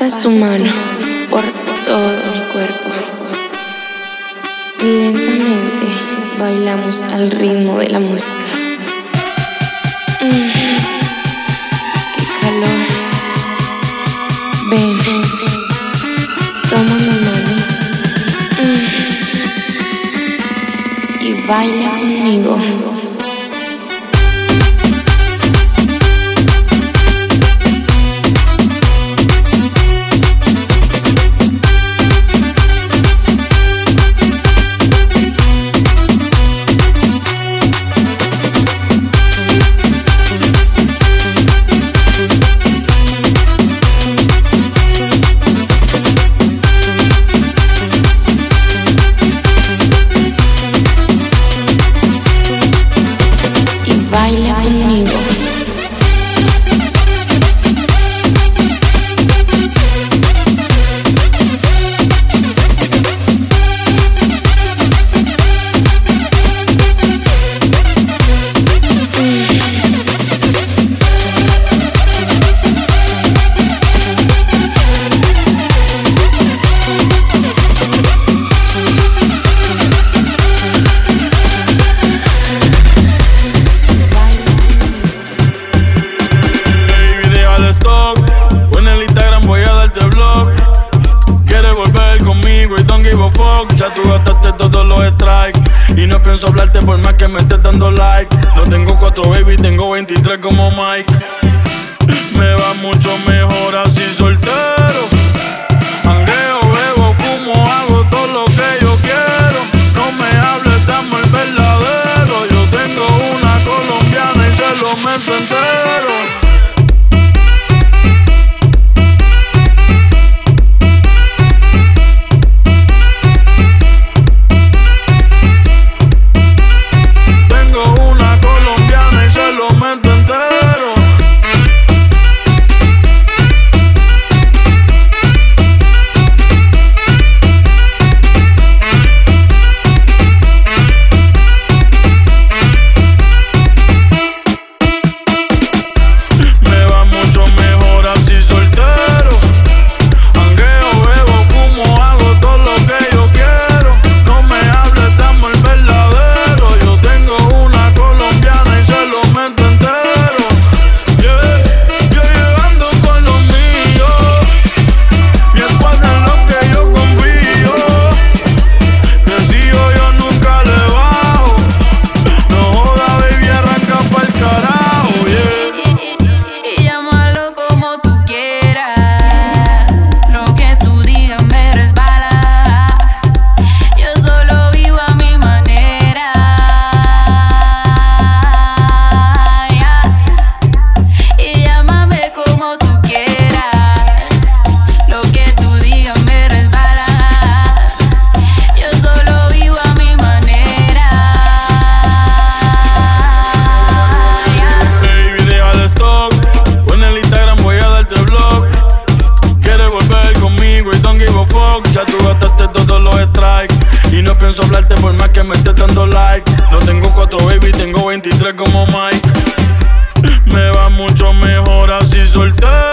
Pasas tu mano por todo mi cuerpo. Y lentamente bailamos al ritmo de la música. Mm, ¡Qué calor! Ven, toma mi mano mm, y baila conmigo. 24, baby, tengo 23 como Mike. Me va mucho mejor 23 como Mike. Me va mucho mejor así soltero.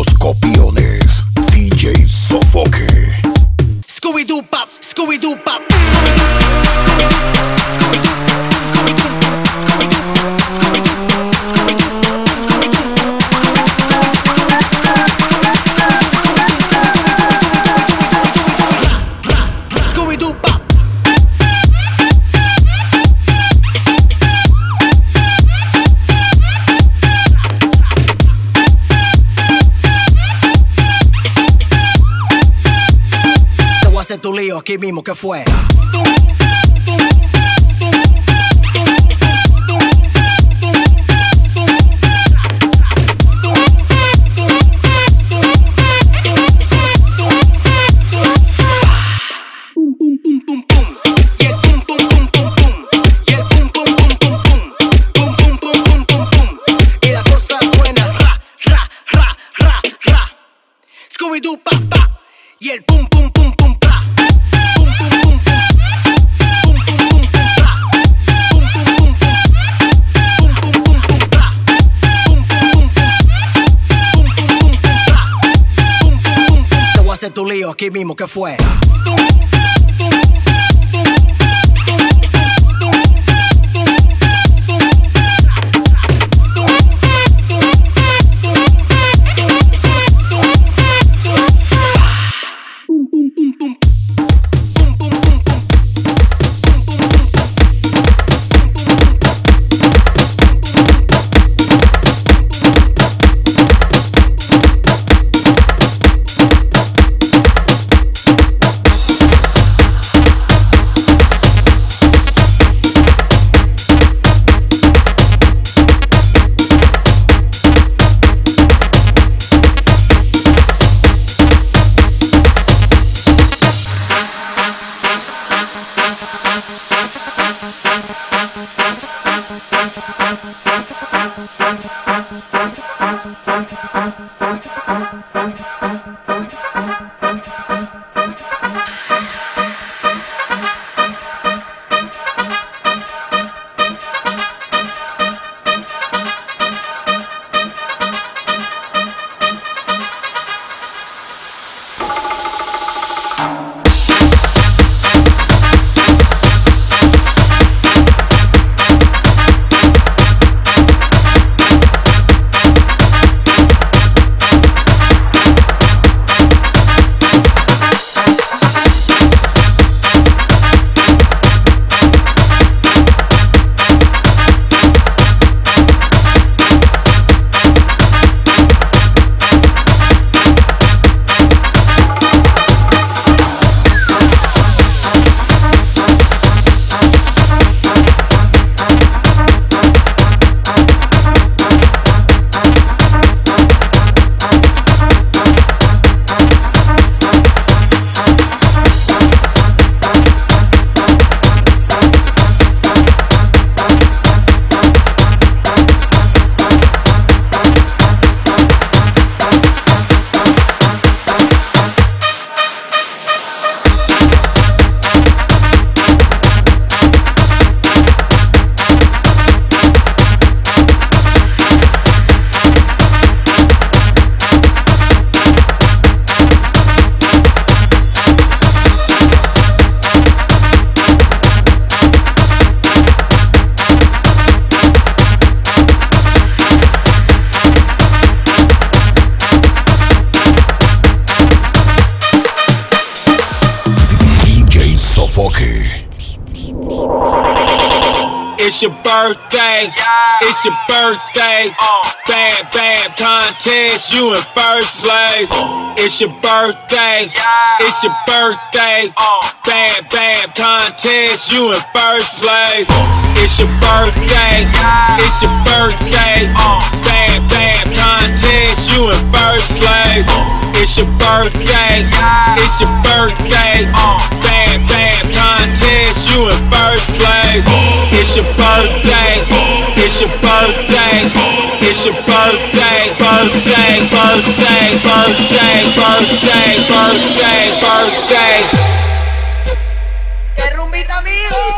los copiones. DJ Sofoque. Scooby-Doo Pop, Scooby-Doo Pop. Scooby-Doo Pop. tu lío aquí mismo que fue. frío aquí mismo, ¿qué fue? It's your birthday. It's your birthday. Bad, bad contest. You in first place. Uh. It's your birthday. It's your birthday. Uh. Bad, bad contest. You in first place. Uh. It's your birthday. It's your birthday. Bad, bad contest. You in first place. It's your birthday. It's your birthday. Bad, bad contest. You in first place. It's your birthday. It's your birthday. It's your birthday. Birthday. Birthday. Birthday. Birthday. Birthday. Birthday. ¡Qué amigo!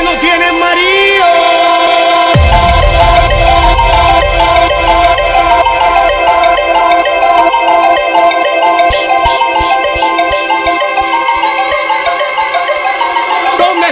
Que no tienen marido? ¿Dónde